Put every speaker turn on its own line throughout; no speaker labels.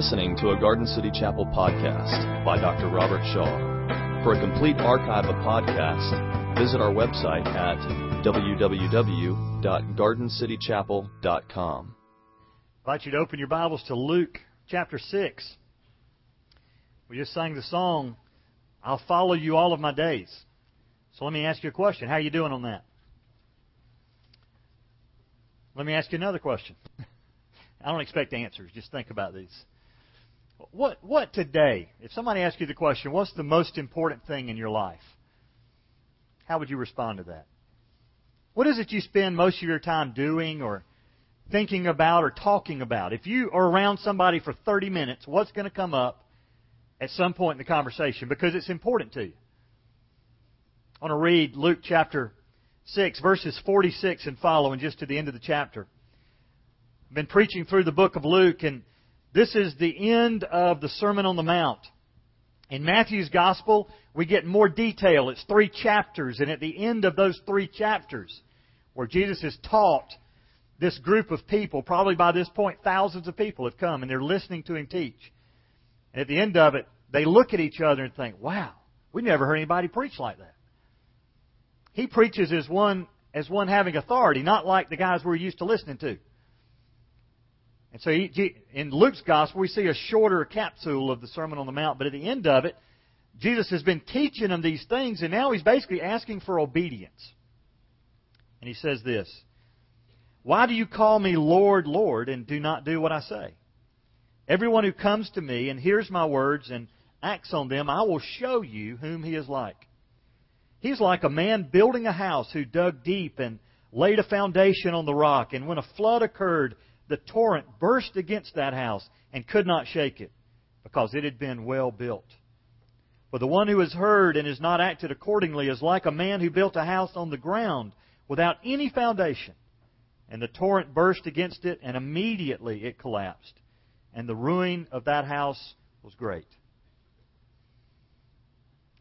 listening to a Garden City Chapel podcast by Dr. Robert Shaw. For a complete archive of podcasts, visit our website at www.gardencitychapel.com.
I invite you to open your Bibles to Luke chapter 6. We just sang the song, I'll follow you all of my days. So let me ask you a question. How are you doing on that? Let me ask you another question. I don't expect answers. Just think about these. What what today? If somebody asks you the question, what's the most important thing in your life? How would you respond to that? What is it you spend most of your time doing or thinking about or talking about? If you are around somebody for 30 minutes, what's going to come up at some point in the conversation because it's important to you? I want to read Luke chapter 6, verses 46 and following, just to the end of the chapter. I've been preaching through the book of Luke, and this is the end of the Sermon on the Mount. In Matthew's Gospel, we get more detail. It's three chapters, and at the end of those three chapters, where Jesus has taught this group of people, probably by this point thousands of people have come, and they're listening to him teach. And at the end of it, they look at each other and think, wow, we never heard anybody preach like that. He preaches as one, as one having authority, not like the guys we're used to listening to. And so he, in Luke's gospel, we see a shorter capsule of the Sermon on the Mount, but at the end of it, Jesus has been teaching them these things, and now he's basically asking for obedience. And he says this Why do you call me Lord, Lord, and do not do what I say? Everyone who comes to me and hears my words and acts on them, I will show you whom he is like. He's like a man building a house who dug deep and laid a foundation on the rock, and when a flood occurred, the torrent burst against that house and could not shake it, because it had been well built. For the one who has heard and has not acted accordingly is like a man who built a house on the ground without any foundation. And the torrent burst against it, and immediately it collapsed. And the ruin of that house was great.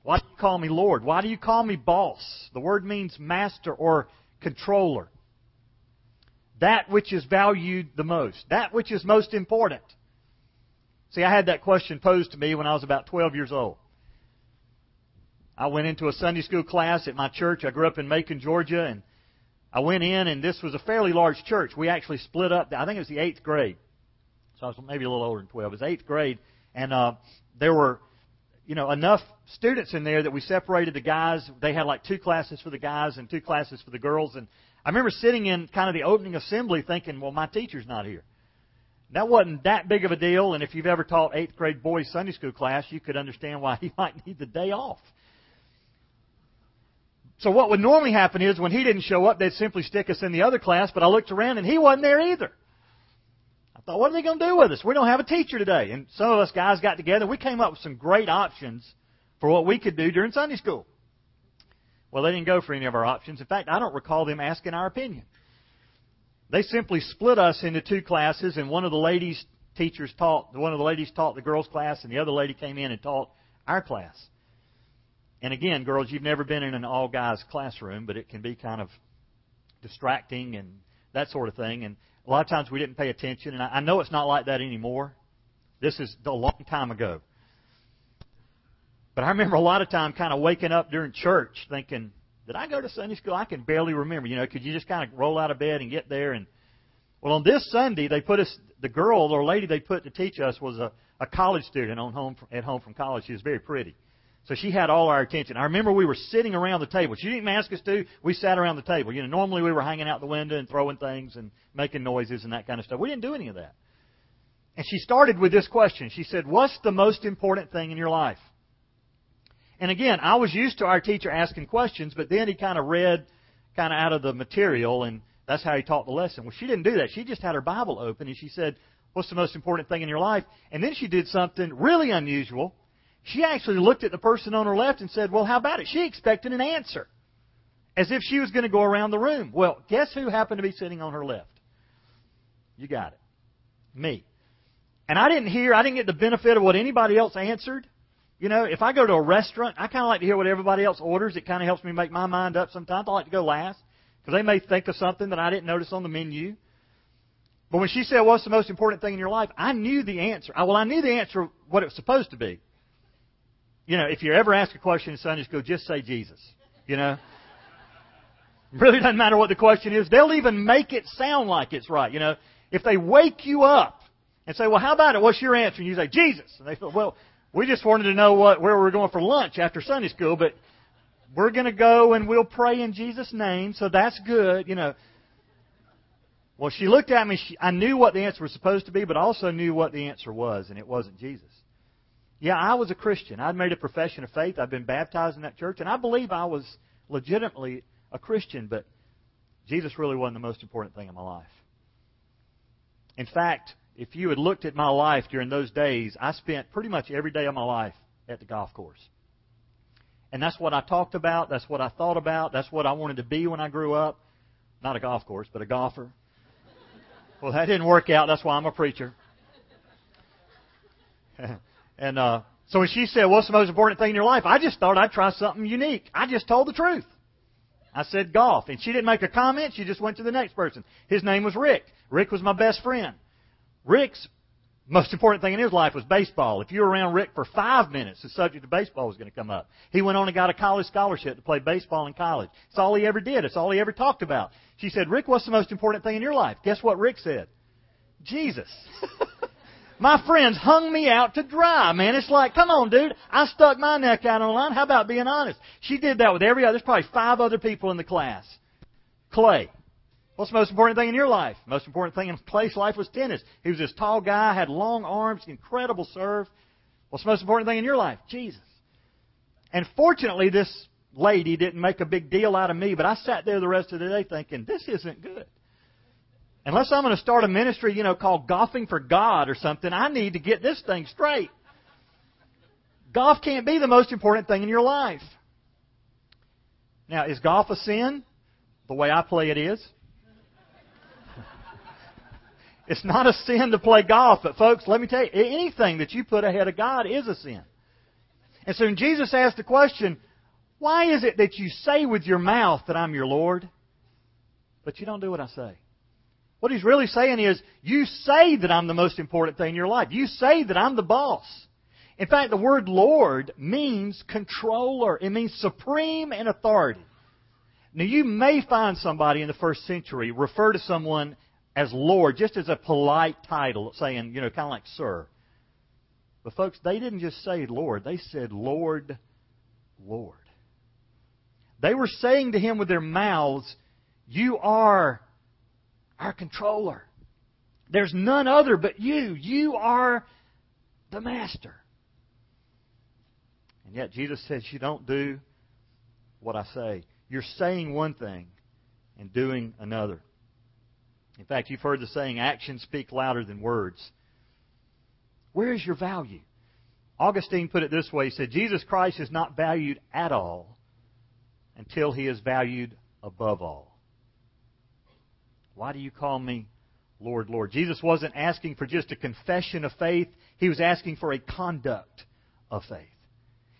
Why do you call me Lord? Why do you call me boss? The word means master or controller that which is valued the most, that which is most important. See, I had that question posed to me when I was about 12 years old. I went into a Sunday school class at my church. I grew up in Macon, Georgia, and I went in, and this was a fairly large church. We actually split up. I think it was the eighth grade, so I was maybe a little older than 12. It was eighth grade, and uh, there were, you know, enough students in there that we separated the guys. They had like two classes for the guys and two classes for the girls, and I remember sitting in kind of the opening assembly thinking, well, my teacher's not here. That wasn't that big of a deal, and if you've ever taught eighth grade boys Sunday school class, you could understand why he might need the day off. So what would normally happen is when he didn't show up, they'd simply stick us in the other class, but I looked around and he wasn't there either. I thought, what are they going to do with us? We don't have a teacher today. And some of us guys got together. We came up with some great options for what we could do during Sunday school. Well, they didn't go for any of our options. In fact, I don't recall them asking our opinion. They simply split us into two classes, and one of the ladies' teachers taught, one of the ladies taught the girls' class, and the other lady came in and taught our class. And again, girls, you've never been in an all guys classroom, but it can be kind of distracting and that sort of thing. And a lot of times we didn't pay attention, and I know it's not like that anymore. This is a long time ago. But I remember a lot of time kind of waking up during church thinking, did I go to Sunday school? I can barely remember. You know, could you just kind of roll out of bed and get there? And well, on this Sunday, they put us, the girl or lady they put to teach us was a, a college student on home at home from college. She was very pretty. So she had all our attention. I remember we were sitting around the table. She didn't ask us to. We sat around the table. You know, normally we were hanging out the window and throwing things and making noises and that kind of stuff. We didn't do any of that. And she started with this question. She said, What's the most important thing in your life? And again, I was used to our teacher asking questions, but then he kind of read kind of out of the material, and that's how he taught the lesson. Well, she didn't do that. She just had her Bible open, and she said, What's the most important thing in your life? And then she did something really unusual. She actually looked at the person on her left and said, Well, how about it? She expected an answer. As if she was going to go around the room. Well, guess who happened to be sitting on her left? You got it. Me. And I didn't hear, I didn't get the benefit of what anybody else answered. You know, if I go to a restaurant, I kind of like to hear what everybody else orders. It kind of helps me make my mind up sometimes. I like to go last because they may think of something that I didn't notice on the menu. But when she said, What's the most important thing in your life? I knew the answer. Well, I knew the answer, what it was supposed to be. You know, if you ever ask a question in Sunday school, just say Jesus. You know? Really doesn't matter what the question is. They'll even make it sound like it's right. You know, if they wake you up and say, "Well, how about it? What's your answer?" and you say, "Jesus," and they say, "Well, we just wanted to know what where we we're going for lunch after Sunday school, but we're going to go and we'll pray in Jesus' name, so that's good." You know. Well, she looked at me. She, I knew what the answer was supposed to be, but also knew what the answer was, and it wasn't Jesus. Yeah, I was a Christian. I'd made a profession of faith. I'd been baptized in that church, and I believe I was legitimately a Christian, but Jesus really wasn't the most important thing in my life. In fact, if you had looked at my life during those days, I spent pretty much every day of my life at the golf course. And that's what I talked about. That's what I thought about. That's what I wanted to be when I grew up. Not a golf course, but a golfer. Well, that didn't work out. That's why I'm a preacher. and uh, so when she said, "What's the most important thing in your life?" I just thought I'd try something unique. I just told the truth. I said golf. And she didn't make a comment. She just went to the next person. His name was Rick. Rick was my best friend. Rick's most important thing in his life was baseball. If you were around Rick for five minutes, the subject of baseball was going to come up. He went on and got a college scholarship to play baseball in college. It's all he ever did. It's all he ever talked about. She said, Rick, what's the most important thing in your life? Guess what Rick said? Jesus. My friends hung me out to dry, man. It's like, come on, dude. I stuck my neck out on the line. How about being honest? She did that with every other. There's probably five other people in the class. Clay. What's the most important thing in your life? Most important thing in Clay's life was tennis. He was this tall guy, had long arms, incredible serve. What's the most important thing in your life? Jesus. And fortunately, this lady didn't make a big deal out of me, but I sat there the rest of the day thinking, this isn't good. Unless I'm going to start a ministry, you know, called Golfing for God or something, I need to get this thing straight. Golf can't be the most important thing in your life. Now, is golf a sin? The way I play it is. It's not a sin to play golf, but folks, let me tell you, anything that you put ahead of God is a sin. And so when Jesus asked the question, why is it that you say with your mouth that I'm your Lord, but you don't do what I say? What he's really saying is, you say that I'm the most important thing in your life. You say that I'm the boss. In fact, the word Lord means controller. It means supreme in authority. Now, you may find somebody in the first century refer to someone as Lord just as a polite title, saying, you know, kind of like Sir. But, folks, they didn't just say Lord, they said Lord, Lord. They were saying to him with their mouths, You are our controller. There's none other but you. You are the master. And yet Jesus says, You don't do what I say. You're saying one thing and doing another. In fact, you've heard the saying, actions speak louder than words. Where is your value? Augustine put it this way He said, Jesus Christ is not valued at all until he is valued above all. Why do you call me Lord, Lord? Jesus wasn't asking for just a confession of faith, he was asking for a conduct of faith.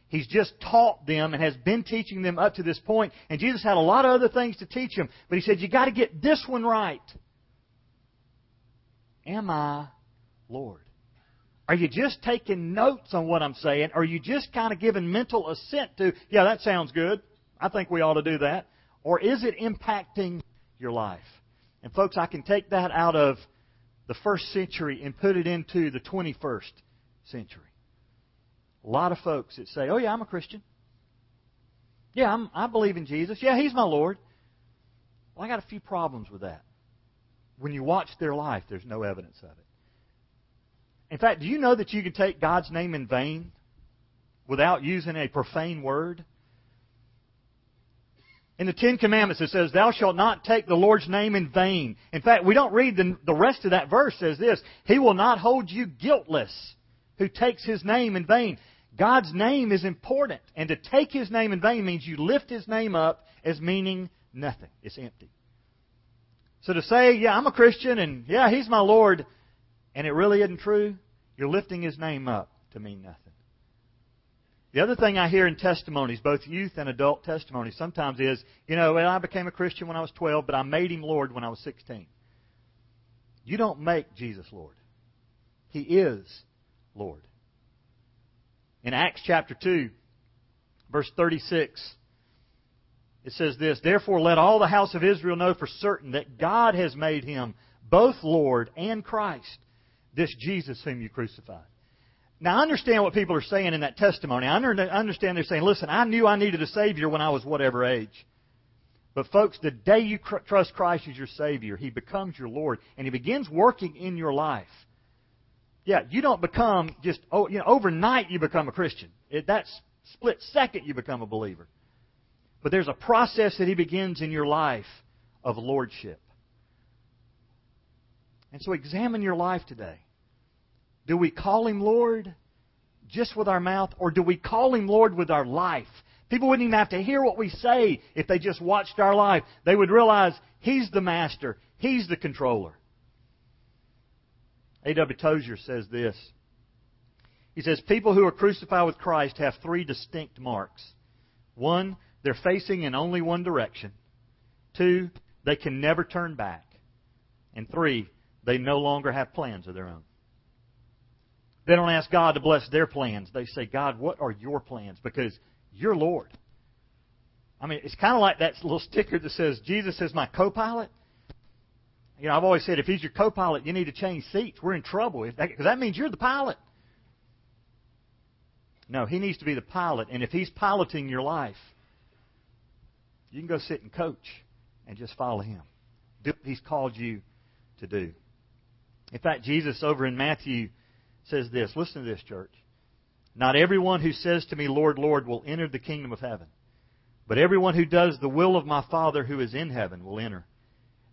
He's just taught them and has been teaching them up to this point, and Jesus had a lot of other things to teach them, but he said, You got to get this one right. Am I Lord? Are you just taking notes on what I'm saying? Are you just kind of giving mental assent to, yeah, that sounds good. I think we ought to do that. Or is it impacting your life? And folks, I can take that out of the first century and put it into the 21st century. A lot of folks that say, oh, yeah, I'm a Christian. Yeah, I'm, I believe in Jesus. Yeah, He's my Lord. Well, I got a few problems with that. When you watch their life, there's no evidence of it. In fact, do you know that you can take God's name in vain without using a profane word? In the Ten Commandments, it says, Thou shalt not take the Lord's name in vain. In fact, we don't read the, the rest of that verse says this He will not hold you guiltless who takes His name in vain. God's name is important. And to take His name in vain means you lift His name up as meaning nothing. It's empty. So to say, yeah, I'm a Christian and yeah, He's my Lord, and it really isn't true, you're lifting His name up to mean nothing. The other thing I hear in testimonies, both youth and adult testimonies, sometimes is, you know, well, I became a Christian when I was 12, but I made him Lord when I was 16. You don't make Jesus Lord. He is Lord. In Acts chapter 2, verse 36, it says this Therefore, let all the house of Israel know for certain that God has made him both Lord and Christ, this Jesus whom you crucified. Now, I understand what people are saying in that testimony. I understand they're saying, listen, I knew I needed a Savior when I was whatever age. But, folks, the day you trust Christ as your Savior, He becomes your Lord, and He begins working in your life. Yeah, you don't become just, oh, you know, overnight you become a Christian. It, that's split second you become a believer. But there's a process that He begins in your life of lordship. And so examine your life today. Do we call Him Lord just with our mouth, or do we call Him Lord with our life? People wouldn't even have to hear what we say if they just watched our life. They would realize He's the master, He's the controller. A.W. Tozer says this. He says, People who are crucified with Christ have three distinct marks. One, they're facing in only one direction. Two, they can never turn back. And three, they no longer have plans of their own. They don't ask God to bless their plans. They say, God, what are your plans? Because you're Lord. I mean, it's kind of like that little sticker that says, Jesus is my co pilot. You know, I've always said if he's your co pilot, you need to change seats. We're in trouble. Because that, that means you're the pilot. No, he needs to be the pilot. And if he's piloting your life, you can go sit and coach and just follow him. Do what he's called you to do. In fact, Jesus over in Matthew says this. Listen to this, church. Not everyone who says to me, Lord, Lord, will enter the kingdom of heaven, but everyone who does the will of my Father who is in heaven will enter.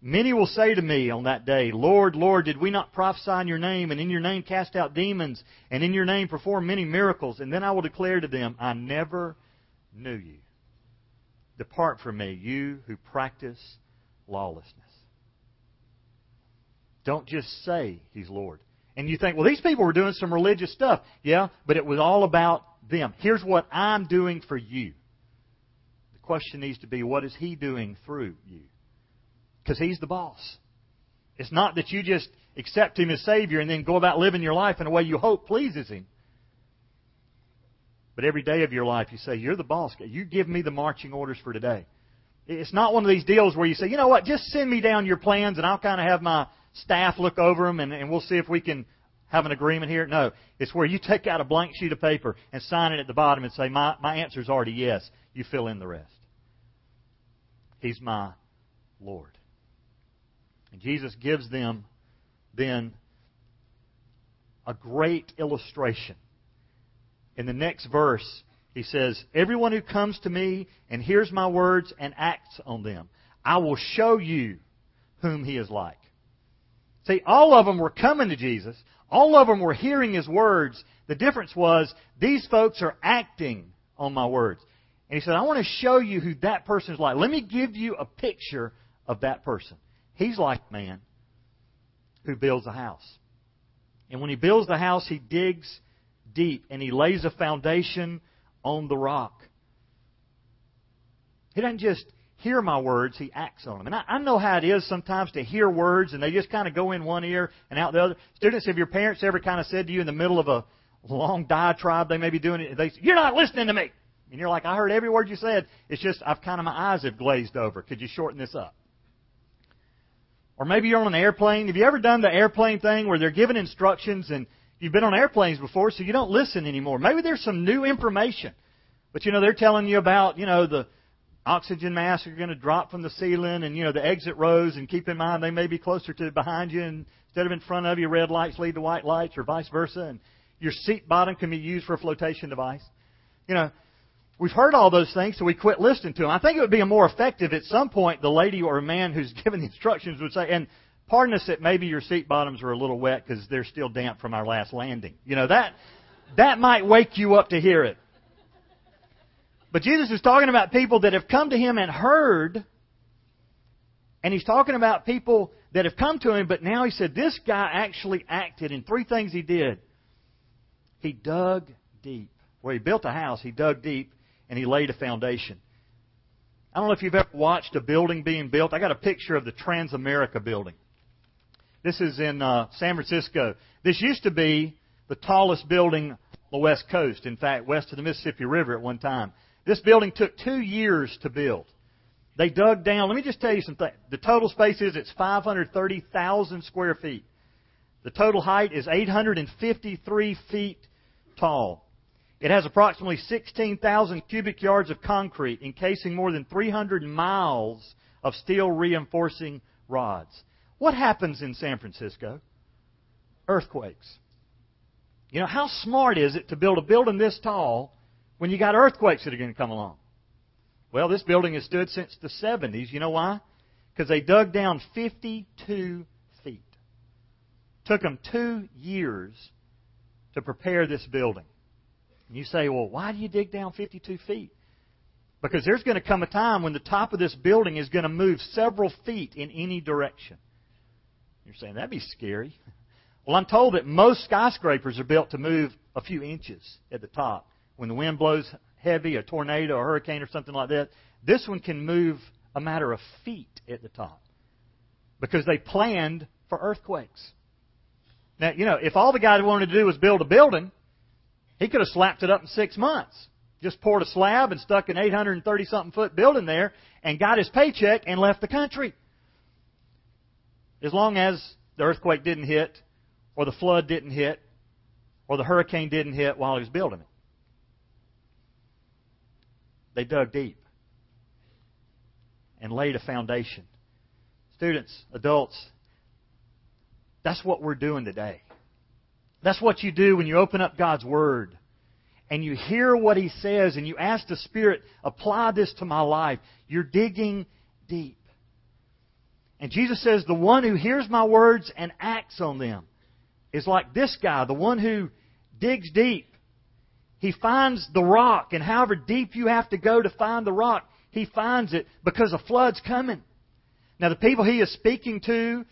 Many will say to me on that day, Lord, Lord, did we not prophesy in your name, and in your name cast out demons, and in your name perform many miracles? And then I will declare to them, I never knew you. Depart from me, you who practice lawlessness. Don't just say He's Lord. And you think, well, these people were doing some religious stuff. Yeah, but it was all about them. Here's what I'm doing for you. The question needs to be, what is He doing through you? Because He's the boss. It's not that you just accept Him as Savior and then go about living your life in a way you hope pleases Him. But every day of your life, you say, You're the boss. You give me the marching orders for today. It's not one of these deals where you say, You know what, just send me down your plans and I'll kind of have my staff look over them and, and we'll see if we can have an agreement here. No, it's where you take out a blank sheet of paper and sign it at the bottom and say, my, my answer is already yes. You fill in the rest. He's my Lord. And Jesus gives them then a great illustration. In the next verse, he says, Everyone who comes to me and hears my words and acts on them, I will show you whom he is like. See, all of them were coming to Jesus. All of them were hearing His words. The difference was these folks are acting on my words. And He said, I want to show you who that person is like. Let me give you a picture of that person. He's like man who builds a house. And when he builds the house, he digs deep and he lays a foundation on the rock. He doesn't just hear my words, he acts on them. And I, I know how it is sometimes to hear words and they just kind of go in one ear and out the other. Students, have your parents ever kind of said to you in the middle of a long diatribe they may be doing it, they say, You're not listening to me. And you're like, I heard every word you said. It's just I've kind of my eyes have glazed over. Could you shorten this up? Or maybe you're on an airplane. Have you ever done the airplane thing where they're giving instructions and you've been on airplanes before, so you don't listen anymore? Maybe there's some new information. But you know, they're telling you about, you know, the oxygen masks are going to drop from the ceiling and, you know, the exit rows, and keep in mind they may be closer to behind you and instead of in front of you, red lights lead to white lights or vice versa, and your seat bottom can be used for a flotation device. You know, we've heard all those things, so we quit listening to them. I think it would be more effective at some point the lady or man who's given the instructions would say, and pardon us that maybe your seat bottoms are a little wet because they're still damp from our last landing. You know, that, that might wake you up to hear it. But Jesus is talking about people that have come to him and heard. And he's talking about people that have come to him, but now he said this guy actually acted in three things he did. He dug deep. Well, he built a house, he dug deep, and he laid a foundation. I don't know if you've ever watched a building being built. I got a picture of the Transamerica building. This is in uh, San Francisco. This used to be the tallest building on the West Coast. In fact, west of the Mississippi River at one time. This building took two years to build. They dug down. Let me just tell you something. The total space is it's 530,000 square feet. The total height is 853 feet tall. It has approximately 16,000 cubic yards of concrete, encasing more than 300 miles of steel reinforcing rods. What happens in San Francisco? Earthquakes. You know, how smart is it to build a building this tall when you got earthquakes that are going to come along? Well, this building has stood since the 70s. You know why? Because they dug down 52 feet. Took them two years to prepare this building. And you say, well, why do you dig down 52 feet? Because there's going to come a time when the top of this building is going to move several feet in any direction. You're saying, that'd be scary. Well, I'm told that most skyscrapers are built to move a few inches at the top. When the wind blows heavy, a tornado, a hurricane, or something like that, this one can move a matter of feet at the top. Because they planned for earthquakes. Now, you know, if all the guy wanted to do was build a building, he could have slapped it up in six months. Just poured a slab and stuck an 830 something foot building there and got his paycheck and left the country. As long as the earthquake didn't hit, or the flood didn't hit, or the hurricane didn't hit while he was building it. They dug deep and laid a foundation. Students, adults, that's what we're doing today. That's what you do when you open up God's Word and you hear what He says and you ask the Spirit, apply this to my life. You're digging deep. And Jesus says, the one who hears my words and acts on them is like this guy, the one who digs deep. He finds the rock, and however deep you have to go to find the rock, he finds it because a flood's coming. Now, the people he is speaking to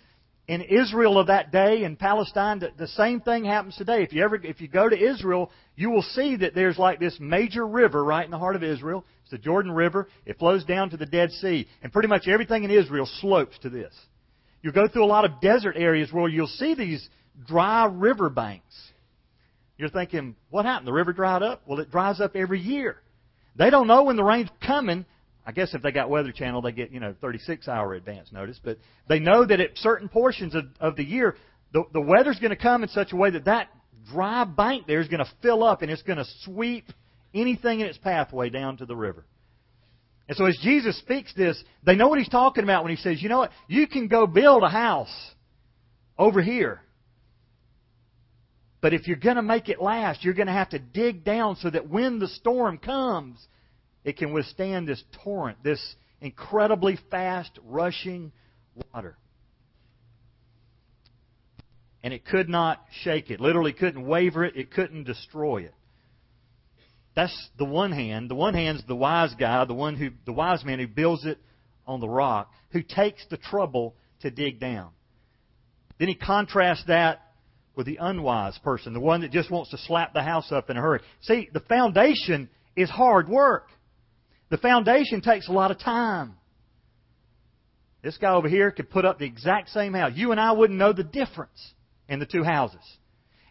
in Israel of that day in Palestine, the same thing happens today. If you ever, if you go to Israel, you will see that there's like this major river right in the heart of Israel. It's the Jordan River. It flows down to the Dead Sea, and pretty much everything in Israel slopes to this. You go through a lot of desert areas where you'll see these dry river banks. You're thinking, what happened? The river dried up? Well, it dries up every year. They don't know when the rain's coming I guess if they got Weather Channel, they get, you know, 36 hour advance notice. But they know that at certain portions of, of the year, the, the weather's going to come in such a way that that dry bank there is going to fill up and it's going to sweep anything in its pathway down to the river. And so as Jesus speaks this, they know what he's talking about when he says, you know what, you can go build a house over here. But if you're going to make it last, you're going to have to dig down so that when the storm comes, it can withstand this torrent, this incredibly fast rushing water. And it could not shake it. Literally couldn't waver it. It couldn't destroy it. That's the one hand. The one hand's the wise guy, the one who, the wise man who builds it on the rock, who takes the trouble to dig down. Then he contrasts that with the unwise person, the one that just wants to slap the house up in a hurry. See, the foundation is hard work. The foundation takes a lot of time. This guy over here could put up the exact same house. You and I wouldn't know the difference in the two houses.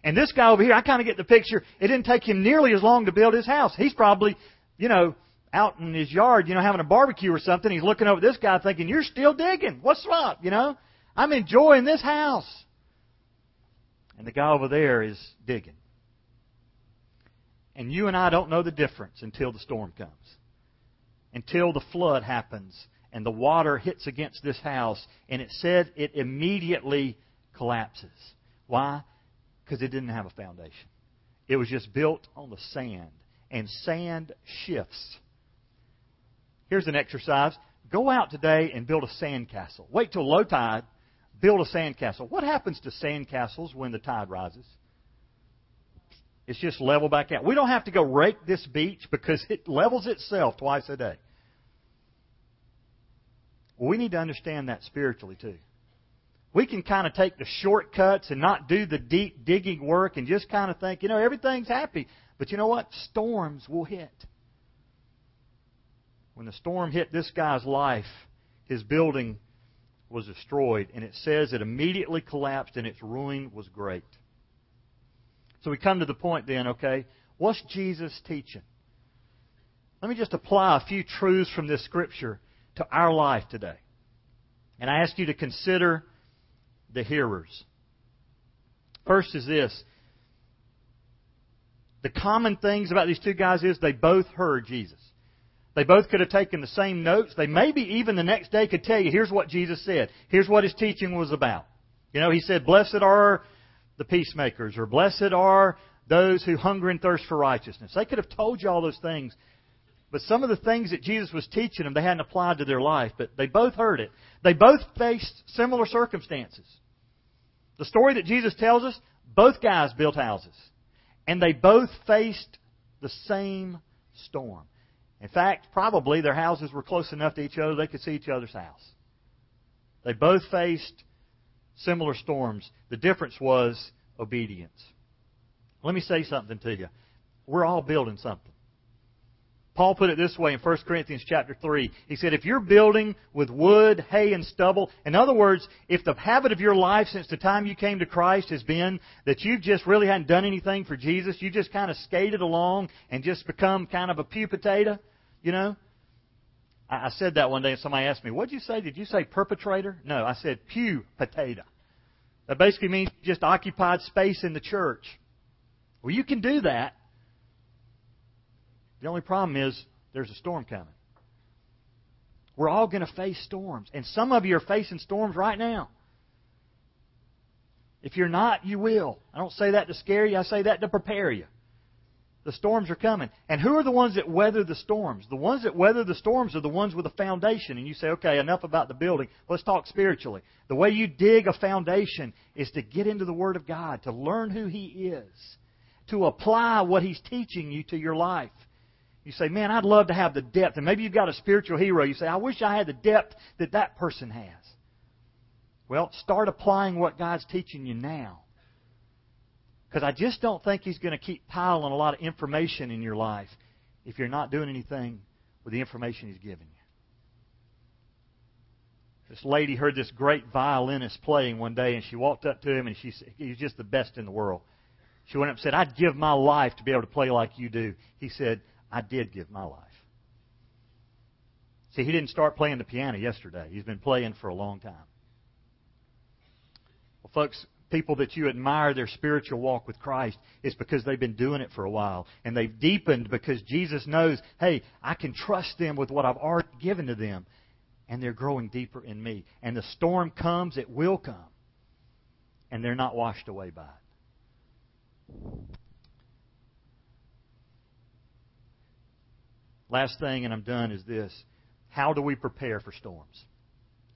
And this guy over here, I kind of get the picture. It didn't take him nearly as long to build his house. He's probably, you know, out in his yard, you know, having a barbecue or something. He's looking over this guy thinking, you're still digging. What's up? You know, I'm enjoying this house. And the guy over there is digging. And you and I don't know the difference until the storm comes until the flood happens and the water hits against this house. And it said it immediately collapses. Why? Because it didn't have a foundation. It was just built on the sand. And sand shifts. Here's an exercise. Go out today and build a sand castle. Wait till low tide. Build a sand castle. What happens to sand castles when the tide rises? It's just level back out. We don't have to go rake this beach because it levels itself twice a day. We need to understand that spiritually too. We can kind of take the shortcuts and not do the deep digging work and just kind of think, you know, everything's happy. But you know what? Storms will hit. When the storm hit this guy's life, his building was destroyed, and it says it immediately collapsed and its ruin was great. So we come to the point then, okay, what's Jesus teaching? Let me just apply a few truths from this scripture to our life today. And I ask you to consider the hearers. First is this. The common things about these two guys is they both heard Jesus. They both could have taken the same notes. They maybe even the next day could tell you, here's what Jesus said. Here's what his teaching was about. You know, he said, blessed are the peacemakers, or blessed are those who hunger and thirst for righteousness. They could have told you all those things. But some of the things that Jesus was teaching them, they hadn't applied to their life. But they both heard it. They both faced similar circumstances. The story that Jesus tells us, both guys built houses. And they both faced the same storm. In fact, probably their houses were close enough to each other they could see each other's house. They both faced similar storms. The difference was obedience. Let me say something to you. We're all building something. Paul put it this way in 1 Corinthians chapter 3. He said, if you're building with wood, hay, and stubble, in other words, if the habit of your life since the time you came to Christ has been that you've just really hadn't done anything for Jesus, you just kind of skated along and just become kind of a pew potato, you know? I said that one day and somebody asked me, what'd you say? Did you say perpetrator? No, I said pew potato. That basically means just occupied space in the church. Well, you can do that. The only problem is there's a storm coming. We're all going to face storms. And some of you are facing storms right now. If you're not, you will. I don't say that to scare you, I say that to prepare you. The storms are coming. And who are the ones that weather the storms? The ones that weather the storms are the ones with a foundation. And you say, okay, enough about the building. Let's talk spiritually. The way you dig a foundation is to get into the Word of God, to learn who He is, to apply what He's teaching you to your life. You say, man, I'd love to have the depth. And maybe you've got a spiritual hero. You say, I wish I had the depth that that person has. Well, start applying what God's teaching you now. Because I just don't think He's going to keep piling a lot of information in your life if you're not doing anything with the information He's giving you. This lady heard this great violinist playing one day, and she walked up to him, and she said, he's just the best in the world. She went up and said, I'd give my life to be able to play like you do. He said, I did give my life. See, he didn't start playing the piano yesterday. He's been playing for a long time. Well, folks, people that you admire their spiritual walk with Christ is because they've been doing it for a while. And they've deepened because Jesus knows, hey, I can trust them with what I've already given to them. And they're growing deeper in me. And the storm comes, it will come. And they're not washed away by it. Last thing, and I'm done, is this. How do we prepare for storms?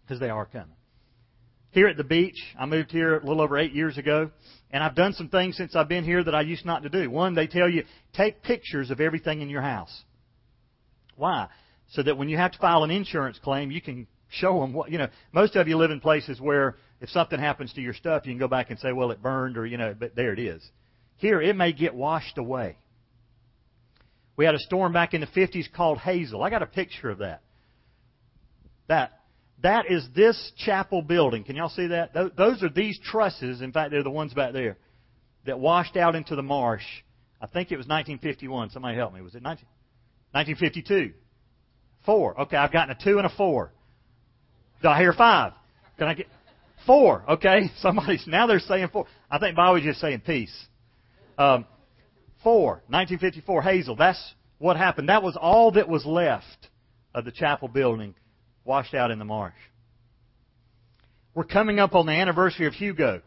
Because they are coming. Here at the beach, I moved here a little over eight years ago, and I've done some things since I've been here that I used not to do. One, they tell you, take pictures of everything in your house. Why? So that when you have to file an insurance claim, you can show them what, you know, most of you live in places where if something happens to your stuff, you can go back and say, well, it burned or, you know, but there it is. Here, it may get washed away. We had a storm back in the 50s called Hazel. I got a picture of that. That that is this chapel building. Can y'all see that? Those are these trusses. In fact, they're the ones back there that washed out into the marsh. I think it was 1951. Somebody help me. Was it 19, 1952? Four. Okay, I've gotten a two and a four. Do I hear five? Can I get four? Okay, somebody's now they're saying four. I think Bobby's just saying peace. Um, 4, 1954, Hazel. That's what happened. That was all that was left of the chapel building washed out in the marsh. We're coming up on the anniversary of Hugo.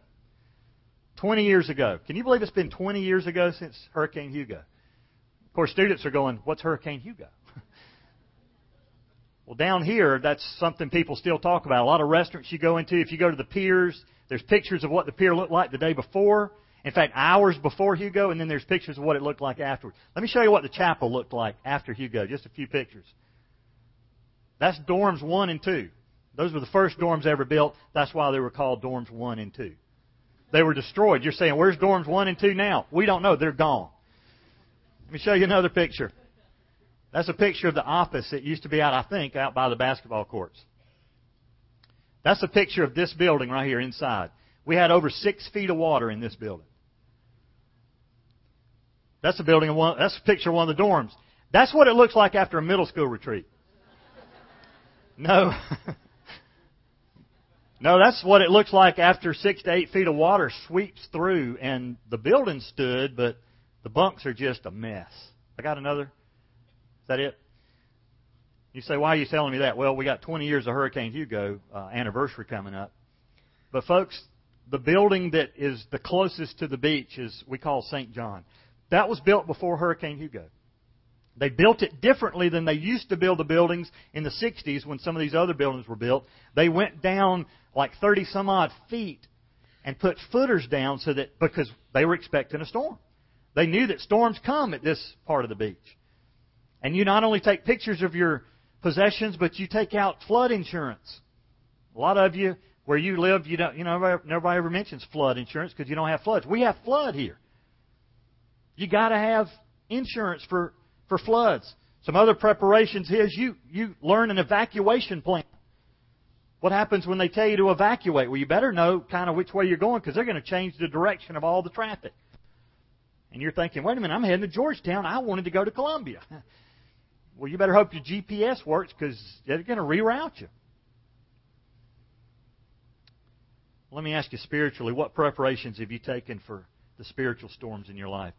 20 years ago. Can you believe it's been 20 years ago since Hurricane Hugo? Of course, students are going, What's Hurricane Hugo? well, down here, that's something people still talk about. A lot of restaurants you go into, if you go to the piers, there's pictures of what the pier looked like the day before. In fact, hours before Hugo, and then there's pictures of what it looked like afterwards. Let me show you what the chapel looked like after Hugo. Just a few pictures. That's dorms 1 and 2. Those were the first dorms ever built. That's why they were called dorms 1 and 2. They were destroyed. You're saying, where's dorms 1 and 2 now? We don't know. They're gone. Let me show you another picture. That's a picture of the office that used to be out, I think, out by the basketball courts. That's a picture of this building right here inside. We had over six feet of water in this building. That's a building. That's a picture of one of the dorms. That's what it looks like after a middle school retreat. No. no, that's what it looks like after six to eight feet of water sweeps through and the building stood, but the bunks are just a mess. I got another. Is that it? You say, why are you telling me that? Well, we got 20 years of Hurricane Hugo uh, anniversary coming up. But folks, the building that is the closest to the beach is we call St. John. That was built before Hurricane Hugo. They built it differently than they used to build the buildings in the 60s when some of these other buildings were built. They went down like 30 some odd feet and put footers down so that because they were expecting a storm. They knew that storms come at this part of the beach. And you not only take pictures of your possessions, but you take out flood insurance. A lot of you, where you live, you don't, you know, nobody ever mentions flood insurance because you don't have floods. We have flood here. You got to have insurance for for floods. Some other preparations is you you learn an evacuation plan. What happens when they tell you to evacuate? Well, you better know kind of which way you're going because they're going to change the direction of all the traffic. And you're thinking, wait a minute, I'm heading to Georgetown. I wanted to go to Columbia. Well, you better hope your GPS works because they're going to reroute you. Let me ask you spiritually, what preparations have you taken for the spiritual storms in your life?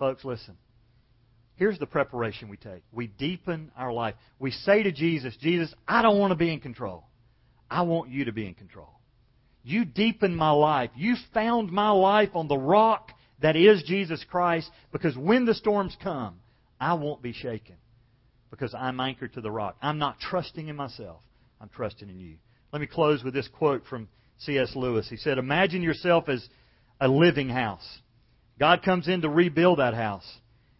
Folks, listen. Here's the preparation we take. We deepen our life. We say to Jesus, Jesus, I don't want to be in control. I want you to be in control. You deepen my life. You found my life on the rock that is Jesus Christ because when the storms come, I won't be shaken because I'm anchored to the rock. I'm not trusting in myself. I'm trusting in you. Let me close with this quote from C.S. Lewis. He said, Imagine yourself as a living house. God comes in to rebuild that house.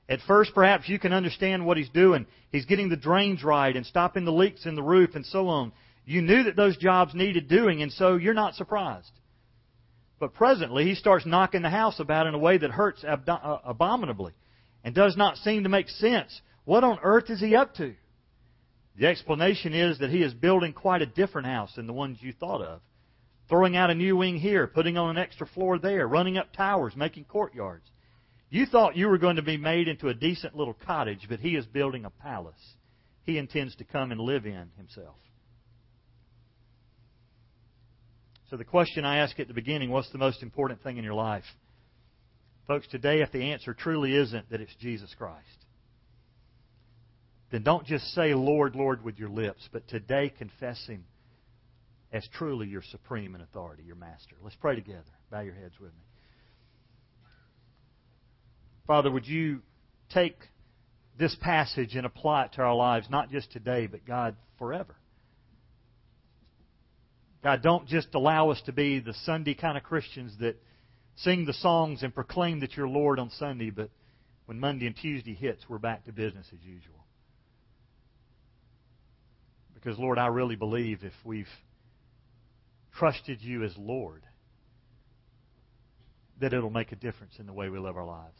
At first, perhaps you can understand what He's doing. He's getting the drains right and stopping the leaks in the roof and so on. You knew that those jobs needed doing, and so you're not surprised. But presently, He starts knocking the house about in a way that hurts uh, abominably and does not seem to make sense what on earth is he up to? The explanation is that he is building quite a different house than the ones you thought of. Throwing out a new wing here, putting on an extra floor there, running up towers, making courtyards. You thought you were going to be made into a decent little cottage, but he is building a palace. He intends to come and live in himself. So the question I asked at the beginning, what's the most important thing in your life? Folks, today if the answer truly isn't that it's Jesus Christ, then don't just say, Lord, Lord, with your lips, but today confess Him as truly your supreme and authority, your master. Let's pray together. Bow your heads with me. Father, would you take this passage and apply it to our lives, not just today, but God, forever? God, don't just allow us to be the Sunday kind of Christians that sing the songs and proclaim that you're Lord on Sunday, but when Monday and Tuesday hits, we're back to business as usual. Because, Lord, I really believe if we've trusted you as Lord, that it'll make a difference in the way we live our lives.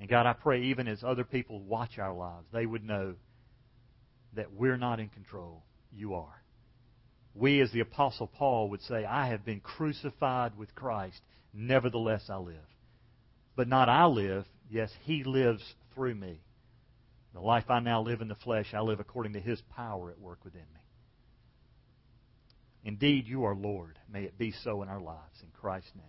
And God, I pray even as other people watch our lives, they would know that we're not in control. You are. We, as the Apostle Paul would say, I have been crucified with Christ. Nevertheless, I live. But not I live. Yes, He lives through me. The life I now live in the flesh, I live according to His power at work within me. Indeed, you are Lord. May it be so in our lives. In Christ's name.